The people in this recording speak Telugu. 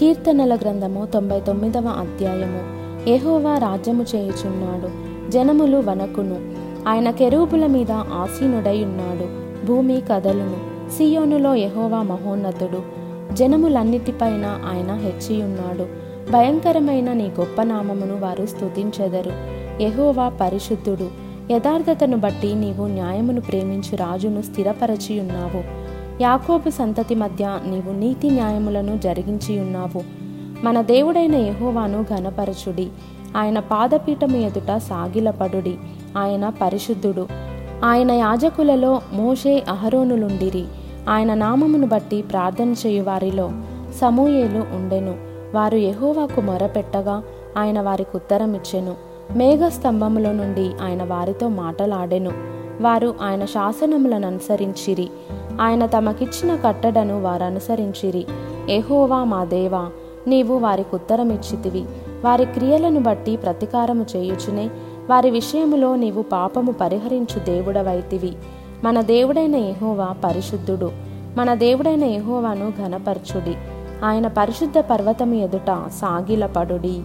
కీర్తనల గ్రంథము తొంభై తొమ్మిదవ అధ్యాయము. ఏహోవా రాజ్యము చేయుచున్నాడు జనములు వనకును ఆయన కెరూపుల మీద ఆసీనుడై ఉన్నాడు భూమి కదలును. సియోనులో ఎహోవా మహోన్నతుడు. జనములన్నిటిపైన ఆయన హెచ్చియున్నాడు. భయంకరమైన నీ గొప్ప నామమును వారు స్తుతించెదరు. ఎహోవా పరిశుద్ధుడు. యథార్థతను బట్టి నీవు న్యాయమును ప్రేమించి రాజును స్థిరపరచియున్నావు. యాకోబు సంతతి మధ్య నీవు నీతి న్యాయములను జరిగించి ఉన్నావు. మన దేవుడైన యహోవాను ఘనపరచుడి. ఆయన పాదపీఠము ఎదుట సాగిలపడుడి. ఆయన పరిశుద్ధుడు. ఆయన యాజకులలో మోషే అహరోనులుండిరి. ఆయన నామమును బట్టి ప్రార్థన చేయు వారిలో సమూయేలు ఉండెను. వారు యహోవాకు మొరపెట్టగా ఆయన వారికి ఉత్తరమిచ్చెను. మేఘ స్తంభములో నుండి ఆయన వారితో మాటలాడెను. వారు ఆయన శాసనములను అనుసరించిరి. ఆయన తమకిచ్చిన కట్టడను వారు అనుసరించిరి. ఎహోవా మా దేవా నీవు వారికి ఉత్తరమిచ్చితివి. వారి క్రియలను బట్టి ప్రతీకారము చేయుచునే వారి విషయములో నీవు పాపము పరిహరించు దేవుడవైతివి. మన దేవుడైన ఎహోవా పరిశుద్ధుడు. మన దేవుడైన ఎహోవాను ఘనపరచుడి. ఆయన పరిశుద్ధ పర్వతము ఎదుట సాగిలపడుడి.